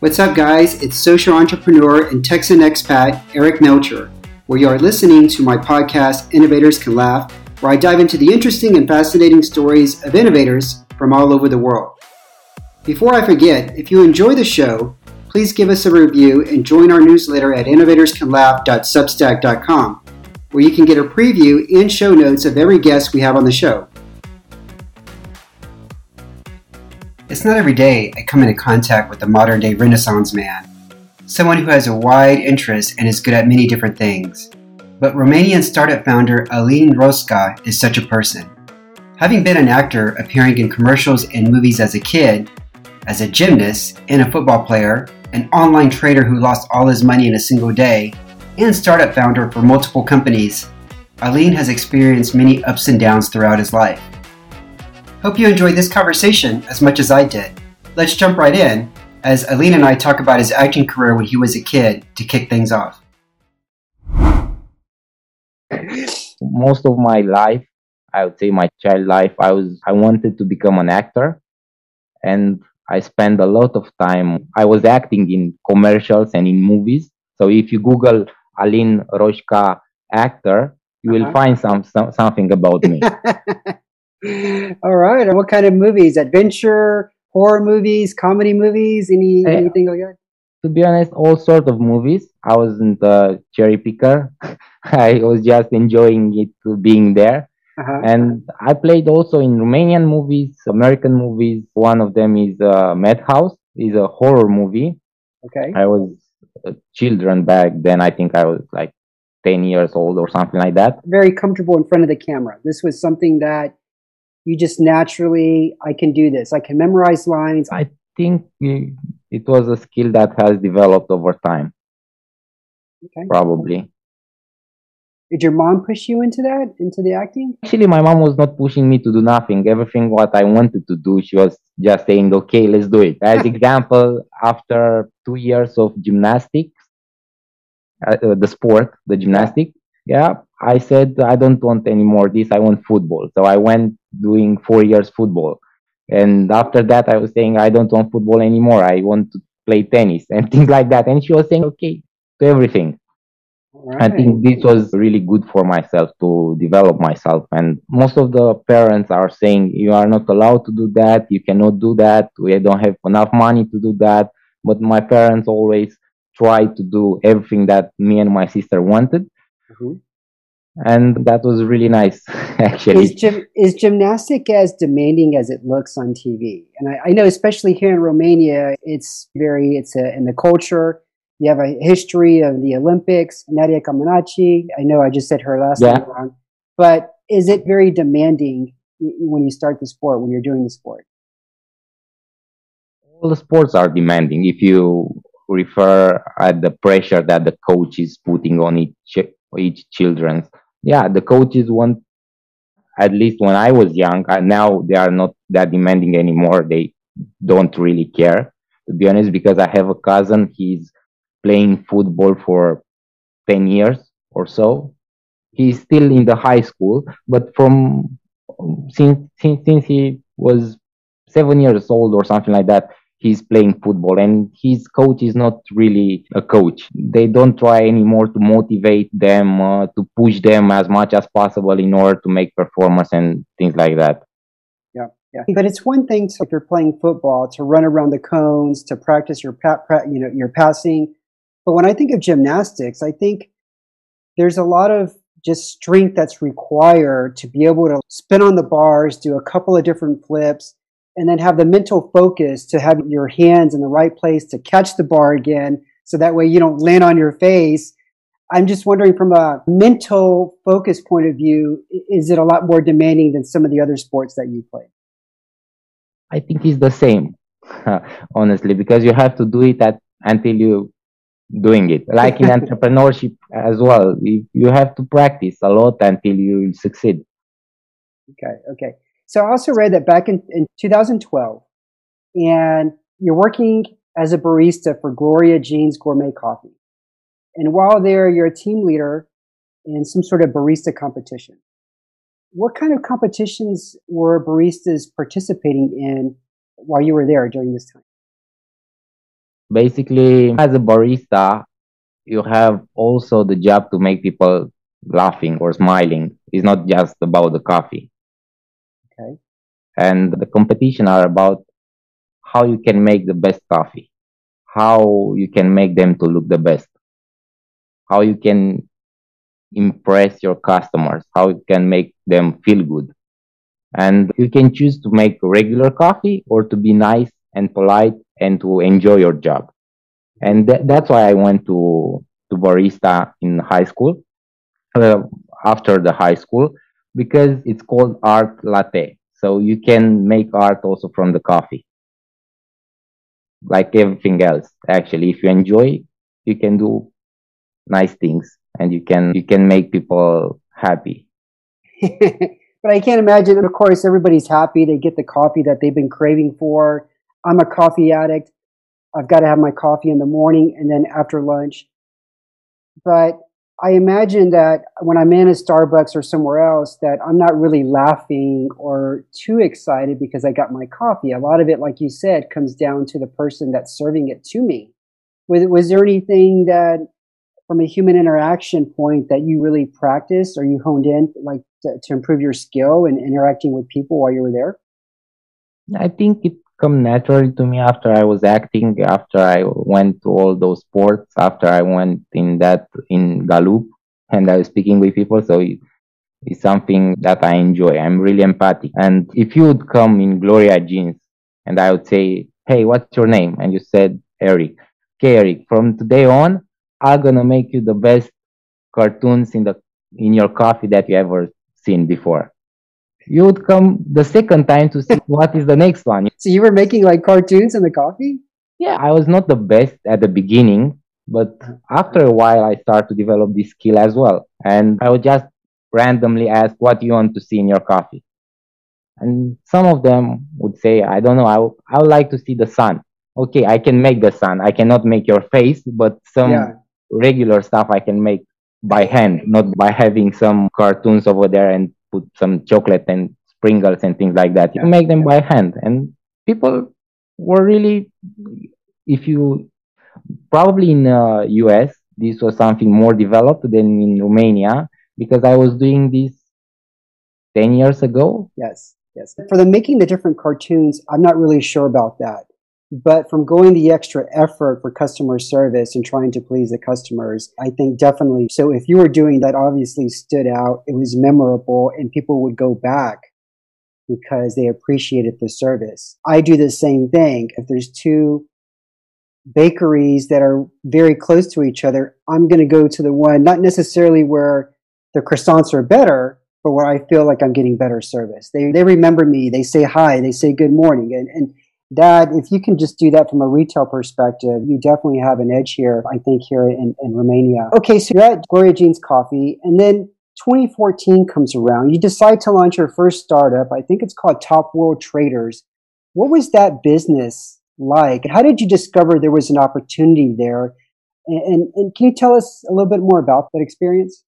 What's up, guys? It's social entrepreneur and Texan expat Eric Melcher, where you are listening to my podcast, Innovators Can Laugh, where I dive into the interesting and fascinating stories of innovators from all over the world. Before I forget, if you enjoy the show, please give us a review and join our newsletter at innovatorscanlaugh.substack.com, where you can get a preview and show notes of every guest we have on the show. It's not every day I come into contact with a modern day Renaissance man, someone who has a wide interest and is good at many different things. But Romanian startup founder Alin Rosca is such a person. Having been an actor appearing in commercials and movies as a kid, as a gymnast and a football player, an online trader who lost all his money in a single day, and startup founder for multiple companies, Alin has experienced many ups and downs throughout his life. Hope you enjoyed this conversation as much as I did. Let's jump right in as Alin and I talk about his acting career when he was a kid to kick things off. Most of my life, I would say my child life, I was I wanted to become an actor and I spent a lot of time I was acting in commercials and in movies. So if you Google Alin Roșca actor, you will uh-huh. find some, some something about me. All right. And what kind of movies? Adventure, horror movies, comedy movies, any hey, anything like that? To be honest, all sort of movies. I wasn't a cherry picker. I was just enjoying it being there. Uh-huh. And I played also in Romanian movies, American movies. One of them is uh, Madhouse. is a horror movie. Okay. I was a children back then. I think I was like 10 years old or something like that. Very comfortable in front of the camera. This was something that you just naturally, I can do this. I can memorize lines. I think it was a skill that has developed over time. Okay. Probably. Did your mom push you into that, into the acting? Actually, my mom was not pushing me to do nothing. Everything what I wanted to do, she was just saying, "Okay, let's do it." As example, after two years of gymnastics, uh, uh, the sport, the gymnastic, yeah, I said I don't want any more this. I want football. So I went doing four years football. And after that, I was saying I don't want football anymore. I want to play tennis and things like that. And she was saying, okay, to everything. Right. I think this was really good for myself to develop myself. And most of the parents are saying, you are not allowed to do that. You cannot do that. We don't have enough money to do that. But my parents always tried to do everything that me and my sister wanted. Mm-hmm and that was really nice actually. Is, gym, is gymnastic as demanding as it looks on tv and I, I, know especially here in romania it's very it's a, in the culture. You have a history of the olympics nadia comaneci. I know i just said her last yeah. name wrong. But is it very demanding when you start the sport when you're doing the sport? All the sports are demanding. If you refer at the pressure that the coach is putting on each each children's yeah, the coaches want, at least when I was young, uh, now they are not that demanding anymore. They don't really care, to be honest, because I have a cousin, he's playing football for 10 years or so. He's still in the high school, but from since, since, since he was seven years old or something like that, he's playing football and his coach is not really a coach. They don't try anymore to motivate them uh, to push them as much as possible in order to make performance and things like that. Yeah yeah. But it's one thing to, if you're playing football to run around the cones to practice your pa- you know your passing. But when i think of gymnastics i think there's a lot of just strength that's required to be able to spin on the bars do a couple of different flips and then have the mental focus to have your hands in the right place to catch the bar again so that way you don't land on your face. I'm just wondering from a mental focus point of view is it a lot more demanding than some of the other sports that you play? I think it's the same honestly because you have to do it at, until you doing it. Like in entrepreneurship as well you have to practice a lot until you succeed. Okay okay so I also read that back in, in 2012, and you're working as a barista for Gloria Jean's Gourmet Coffee. And while there, you're a team leader in some sort of barista competition. What kind of competitions were baristas participating in while you were there during this time? Basically, as a barista, you have also the job to make people laughing or smiling. It's not just about the coffee. And the competition are about how you can make the best coffee, how you can make them to look the best, how you can impress your customers, how you can make them feel good. And you can choose to make regular coffee or to be nice and polite and to enjoy your job. And th- that's why I went to, to barista in high school, uh, after the high school, because it's called art latte. So you can make art also from the coffee. Like everything else, actually. If you enjoy, you can do nice things and you can, you can make people happy. but I can't imagine, of course, everybody's happy. They get the coffee that they've been craving for. I'm a coffee addict. I've got to have my coffee in the morning and then after lunch. But I imagine that when I'm in a Starbucks or somewhere else, that I'm not really laughing or too excited because I got my coffee. A lot of it, like you said, comes down to the person that's serving it to me. Was, was there anything that, from a human interaction point, that you really practiced or you honed in, like to, to improve your skill in interacting with people while you were there? I think it come naturally to me after I was acting, after I went to all those sports, after I went in that in Gallup and I was speaking with people. So it, it's something that I enjoy. I'm really empathic. And if you would come in Gloria Jean's and I would say, Hey, what's your name? And you said Eric. Okay, Eric, from today on, I'm gonna make you the best cartoons in the in your coffee that you ever seen before you would come the second time to see what is the next one. So you were making like cartoons in the coffee? Yeah, I was not the best at the beginning, but after a while I started to develop this skill as well. And I would just randomly ask what you want to see in your coffee. And some of them would say, I don't know, I, w- I would like to see the sun. Okay, I can make the sun. I cannot make your face, but some yeah. regular stuff I can make by hand, not by having some cartoons over there and put some chocolate and sprinkles and things like that. You make them by hand. And people were really, if you, probably in uh, US, this was something more developed than in Romania because I was doing this 10 years ago. Yes, yes. For the making the different cartoons, I'm not really sure about that. But from going the extra effort for customer service and trying to please the customers, I think definitely. So if you were doing that, obviously stood out. It was memorable and people would go back because they appreciated the service. I do the same thing. If there's two bakeries that are very close to each other, I'm going to go to the one, not necessarily where the croissants are better, but where I feel like I'm getting better service. They, they remember me. They say hi. They say good morning. And, and that if you can just do that from a retail perspective, you definitely have an edge here, I think, here in, in Romania. Okay, so you're at Gloria Jean's Coffee, and then 2014 comes around. You decide to launch your first startup. I think it's called Top World Traders. What was that business like? How did you discover there was an opportunity there? And, and, and can you tell us a little bit more about that experience?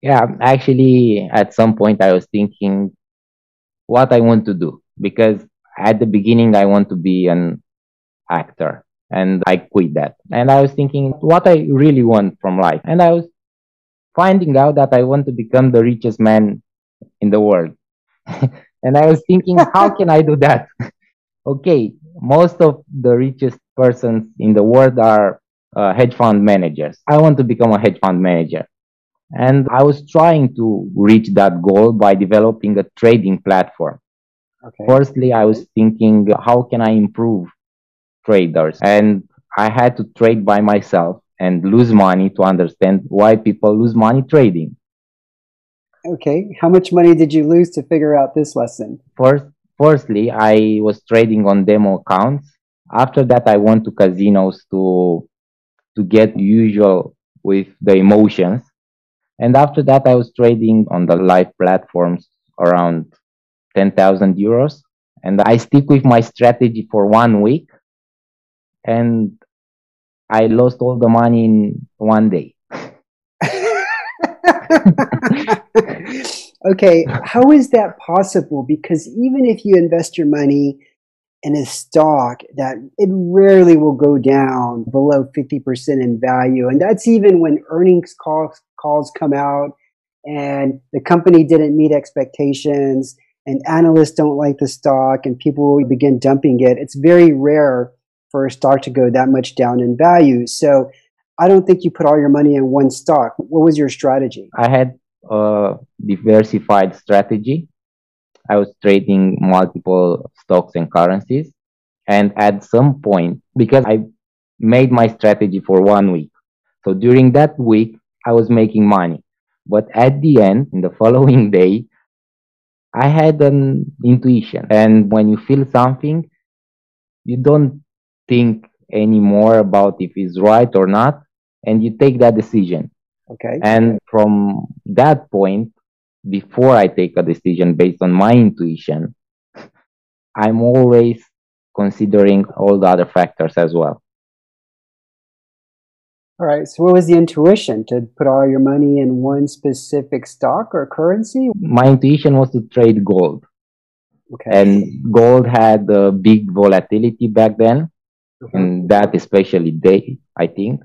Yeah, actually, at some point I was thinking what I want to do because at the beginning I want to be an actor and I quit that. And I was thinking what I really want from life. And I was finding out that I want to become the richest man in the world. and I was thinking, how can I do that? okay, most of the richest persons in the world are uh, hedge fund managers. I want to become a hedge fund manager. And I was trying to reach that goal by developing a trading platform. Okay. Firstly, I was thinking, how can I improve traders? And I had to trade by myself and lose money to understand why people lose money trading. Okay. How much money did you lose to figure out this lesson? First, firstly, I was trading on demo accounts. After that, I went to casinos to, to get usual with the emotions. And after that, I was trading on the live platforms around 10,000 euros. And I stick with my strategy for one week and I lost all the money in one day. okay, how is that possible? Because even if you invest your money in a stock that it rarely will go down below 50% in value. And that's even when earnings calls, calls come out and the company didn't meet expectations and analysts don't like the stock and people begin dumping it. It's very rare for a stock to go that much down in value. So I don't think you put all your money in one stock. What was your strategy? I had a diversified strategy. I was trading multiple stocks and currencies. And at some point, because I made my strategy for one week. So during that week, I was making money. But at the end, in the following day, I had an intuition. And when you feel something, you don't think anymore about if it's right or not and you take that decision. Okay. And from that point, before I take a decision based on my intuition, I'm always considering all the other factors as well. All right. So, what was the intuition to put all your money in one specific stock or currency? My intuition was to trade gold. Okay. And gold had a big volatility back then, and that especially day, I think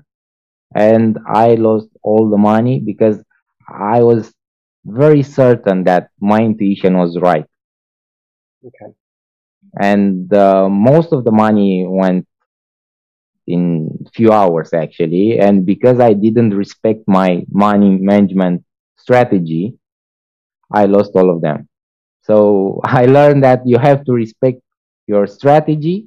and I lost all the money because I was very certain that my intuition was right. Okay. And uh, most of the money went in few hours actually, and because I didn't respect my money management strategy, I lost all of them. So I learned that you have to respect your strategy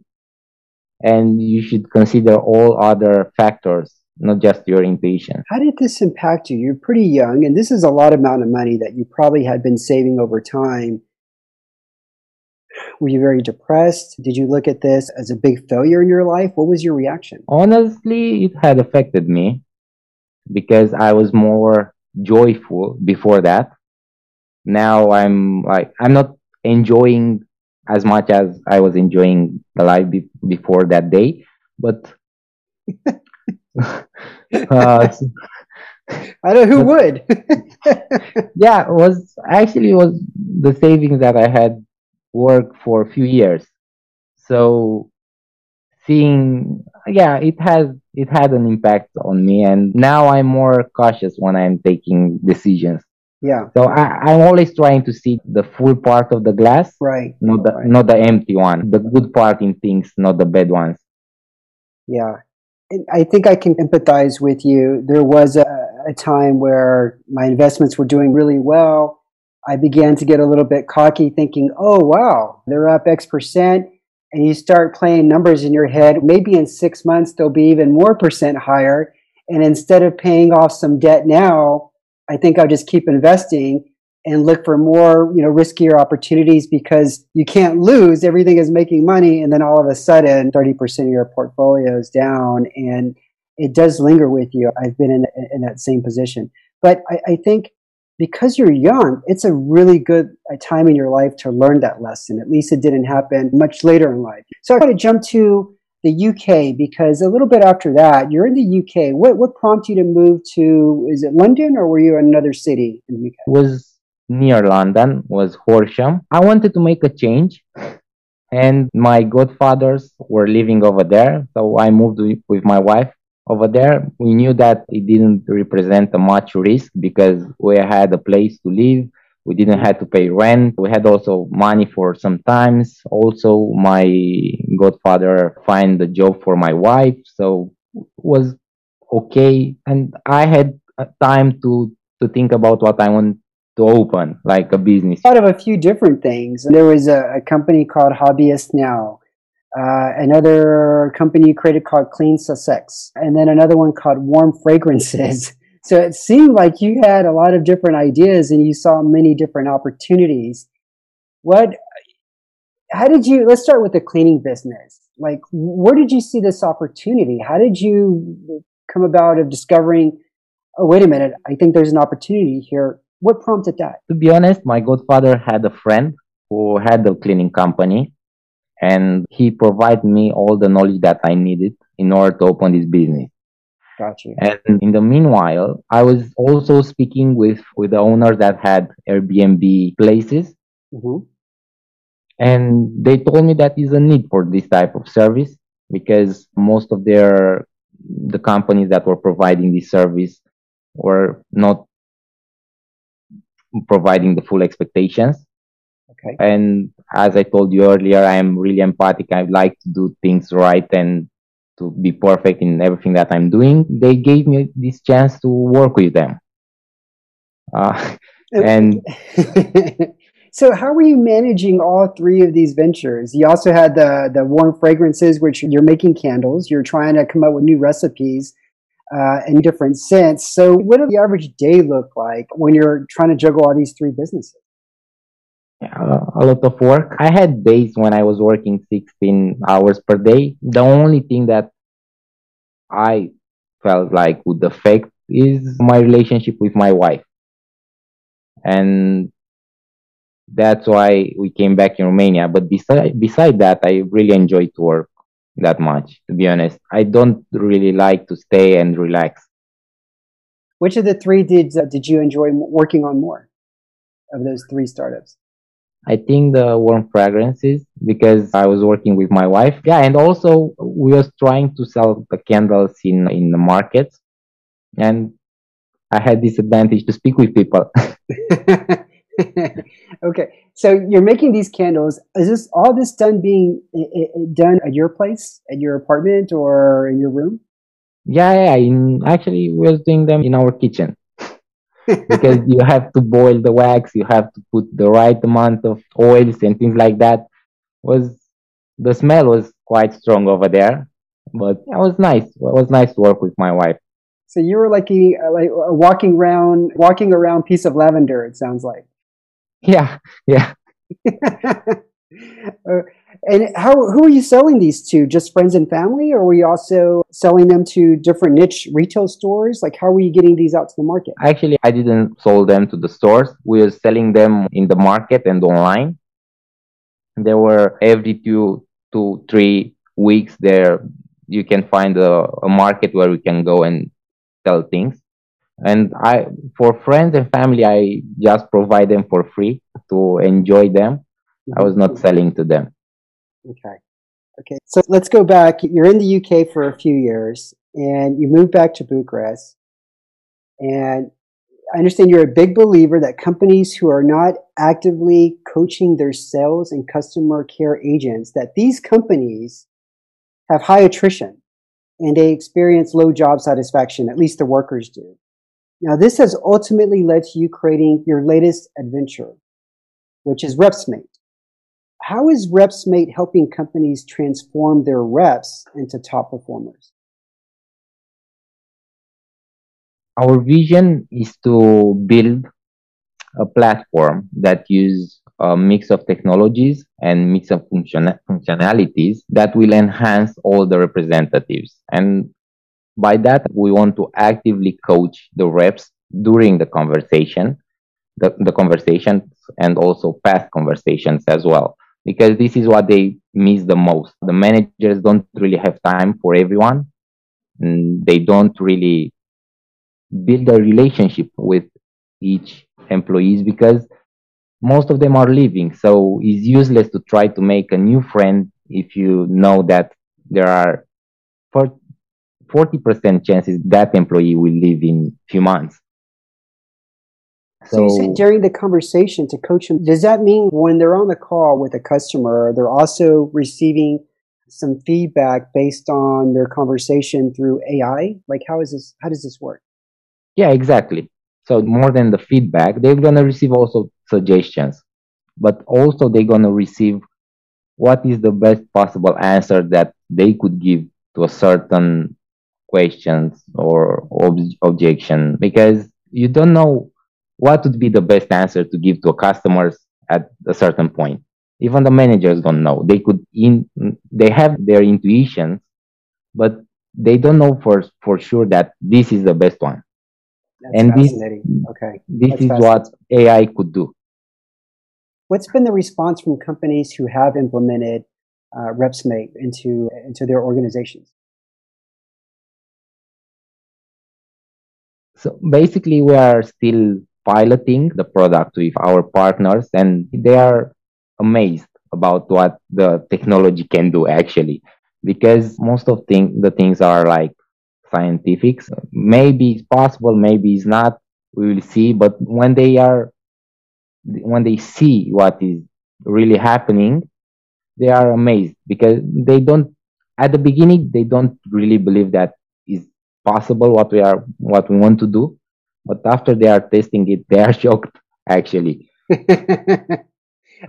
and you should consider all other factors not just your intuition. How did this impact you? You're pretty young, and this is a lot amount of money that you probably had been saving over time. Were you very depressed? Did you look at this as a big failure in your life? What was your reaction? Honestly, it had affected me because I was more joyful before that. Now I'm like, I'm not enjoying as much as I was enjoying the life be- before that day, but uh, I don't know who would. yeah, it was actually it was the savings that I had worked for a few years. So seeing yeah, it has it had an impact on me and now I'm more cautious when I'm taking decisions. Yeah. So I, I'm always trying to see the full part of the glass. Right. Not the right. not the empty one. The good part in things, not the bad ones. Yeah. I think I can empathize with you. There was a, a, time where my investments were doing really well. I began to get a little bit cocky, thinking, oh, wow, they're up X percent. And you start playing numbers in your head. Maybe in six months, they'll be even more percent higher. And instead of paying off some debt now, I think I'll just keep investing and look for more, you know, riskier opportunities because you can't lose. Everything is making money. And then all of a sudden, 30% of your portfolio is down and it does linger with you. I've been in, in that same position. But I, I think because you're young, it's a really good uh, time in your life to learn that lesson. At least it didn't happen much later in life. So I want to jump to the UK because a little bit after that, you're in the UK. What what prompted you to move to? Is it London or were you in another city in the UK? Was near London was Horsham. I wanted to make a change and my godfathers were living over there. So I moved with my wife over there. We knew that it didn't represent a much risk because we had a place to live. We didn't have to pay rent. We had also money for some times. Also, my godfather find a job for my wife. So it was okay. And I had time to, to think about what I want to open like a business? Thought of a few different things. There was a, a company called Hobbyist Now, uh, another company you created called Clean Sussex, and then another one called Warm Fragrances. So it seemed like you had a lot of different ideas and you saw many different opportunities. What, how did you, let's start with the cleaning business. Like, where did you see this opportunity? How did you come about of discovering, oh, wait a minute, I think there's an opportunity here what prompted that? To be honest, my godfather had a friend who had a cleaning company and he provided me all the knowledge that I needed in order to open this business. Gotcha. And in the meanwhile, I was also speaking with, with the owners that had Airbnb places. Mm-hmm. And they told me that is a need for this type of service because most of their the companies that were providing this service were not providing the full expectations. Okay. And as I told you earlier, I am really empathic. I like to do things right and to be perfect in everything that I'm doing. They gave me this chance to work with them. Uh, and so, how are you managing all three of these ventures? You also had the the warm fragrances, which you're making candles. You're trying to come up with new recipes uh, in different scents. So, what does the average day look like when you're trying to juggle all these three businesses? A lot of work. I had days when I was working 16 hours per day. The only thing that I felt like would affect is my relationship with my wife. And that's why we came back in Romania. But beside, beside that, I really enjoy to work that much, to be honest. I don't really like to stay and relax. Which of the three did, uh, did you enjoy working on more of those three startups? I think the warm fragrances because I was working with my wife. Yeah, and also we was trying to sell the candles in in the markets, and I had this advantage to speak with people. okay, so you're making these candles. Is this all this done being done at your place, at your apartment, or in your room? Yeah, yeah. In, actually, we was doing them in our kitchen because you have to boil the wax, you have to put the right amount of oils and things like that. Was the smell was quite strong over there, but it was nice. It was nice to work with my wife. So you were like a, like a walking around, walking around piece of lavender. It sounds like. Yeah, yeah. and how who are you selling these to? Just friends and family, or are you also selling them to different niche retail stores? Like, how are you getting these out to the market? Actually, I didn't sell them to the stores. We are selling them in the market and online. There were every two, two, three weeks there. You can find a, a market where we can go and sell things. And I, for friends and family, I just provide them for free to enjoy them. I was not selling to them. Okay. Okay. So let's go back. You're in the UK for a few years and you moved back to Bucharest. And I understand you're a big believer that companies who are not actively coaching their sales and customer care agents, that these companies have high attrition and they experience low job satisfaction, at least the workers do. Now, this has ultimately led to you creating your latest adventure, which is RepsMate how is RepsMate helping companies transform their reps into top performers? Our vision is to build a platform that uses a mix of technologies and mix of function- functionalities that will enhance all the representatives. And by that, we want to actively coach the reps during the conversation, the, the conversations and also past conversations as well because this is what they miss the most. The managers don't really have time for everyone. And they don't really build a relationship with each employees because most of them are leaving. So it's useless to try to make a new friend if you know that there are 40% chances that employee will leave in few months. So, so you said during the conversation to coach them, does that mean when they're on the call with a customer, they're also receiving some feedback based on their conversation through AI? Like how is this how does this work? Yeah, exactly. So more than the feedback, they're gonna receive also suggestions. But also they're gonna receive what is the best possible answer that they could give to a certain questions or ob- objection because you don't know what would be the best answer to give to a customers at a certain point? Even the managers don't know. They could in they have their intuitions but they don't know for for sure that this is the best one. That's and this okay. this That's is what ai could do. What's been the response from companies who have implemented uh, RepsMate into into their organizations? So basically we are still piloting the product with our partners and they are amazed about what the technology can do actually. Because most of thing, the things are like scientifics maybe it's possible maybe it's not. We will see. But when they are when they see what is really happening they are amazed. Because they don't at the beginning they don't really believe that is possible what we are what we want to do but after they are testing it they are shocked actually.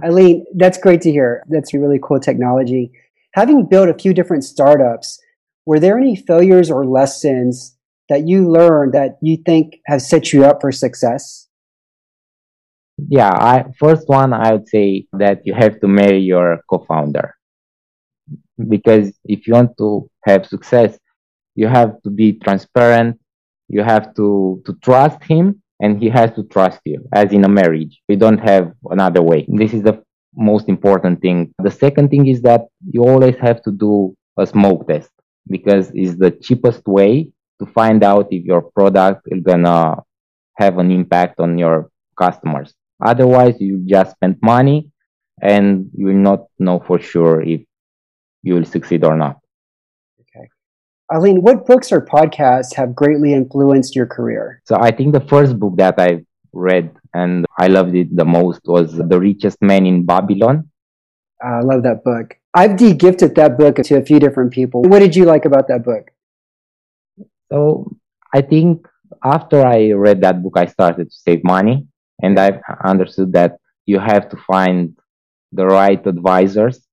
Alin that's great to hear. That's really cool technology. Having built a few different startups were there any failures or lessons that you learned that you think have set you up for success? Yeah I, first one i would say that you have to marry your co-founder. Because if you want to have success you have to be transparent you have to to trust him and he has to trust you as in a marriage. We don't have another way. This is the most important thing. The second thing is that you always have to do a smoke test because it's the cheapest way to find out if your product is gonna have an impact on your customers. Otherwise you just spend money and you will not know for sure if you will succeed or not Alin, what books or podcasts have greatly influenced your career? So I think the first book that I read and I loved it the most was The Richest Man in Babylon. I love that book. I've de-gifted that book to a few different people. What did you like about that book? So I think after I read that book, I started to save money and I understood that you have to find the right advisors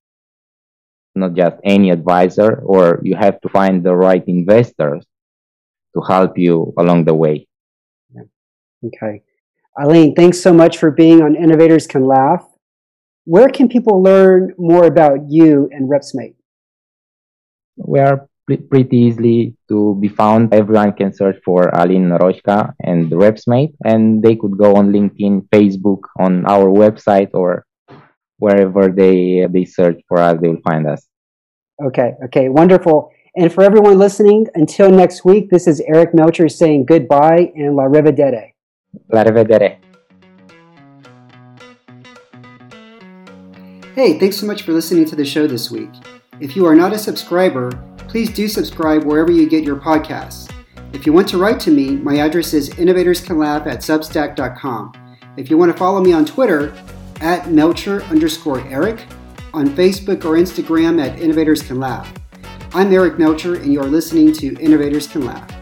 not just any advisor, or you have to find the right investors to help you along the way. Okay. Alin, thanks so much for being on Innovators Can Laugh. Where can people learn more about you and RepsMate? We are pretty easily to be found. Everyone can search for Alin Naroshka and RepsMate, and they could go on LinkedIn, Facebook, on our website, or wherever they they search for us, they will find us. Okay, okay, wonderful. And for everyone listening, until next week, this is Eric Melcher saying goodbye and la rivedere. La rivedere. Hey, thanks so much for listening to the show this week. If you are not a subscriber, please do subscribe wherever you get your podcasts. If you want to write to me, my address is innovatorscanlaugh at substack.com. If you want to follow me on Twitter, at Melcher underscore Eric, on Facebook or Instagram at Innovators Can Laugh. I'm Eric Melcher, and you're listening to Innovators Can Laugh.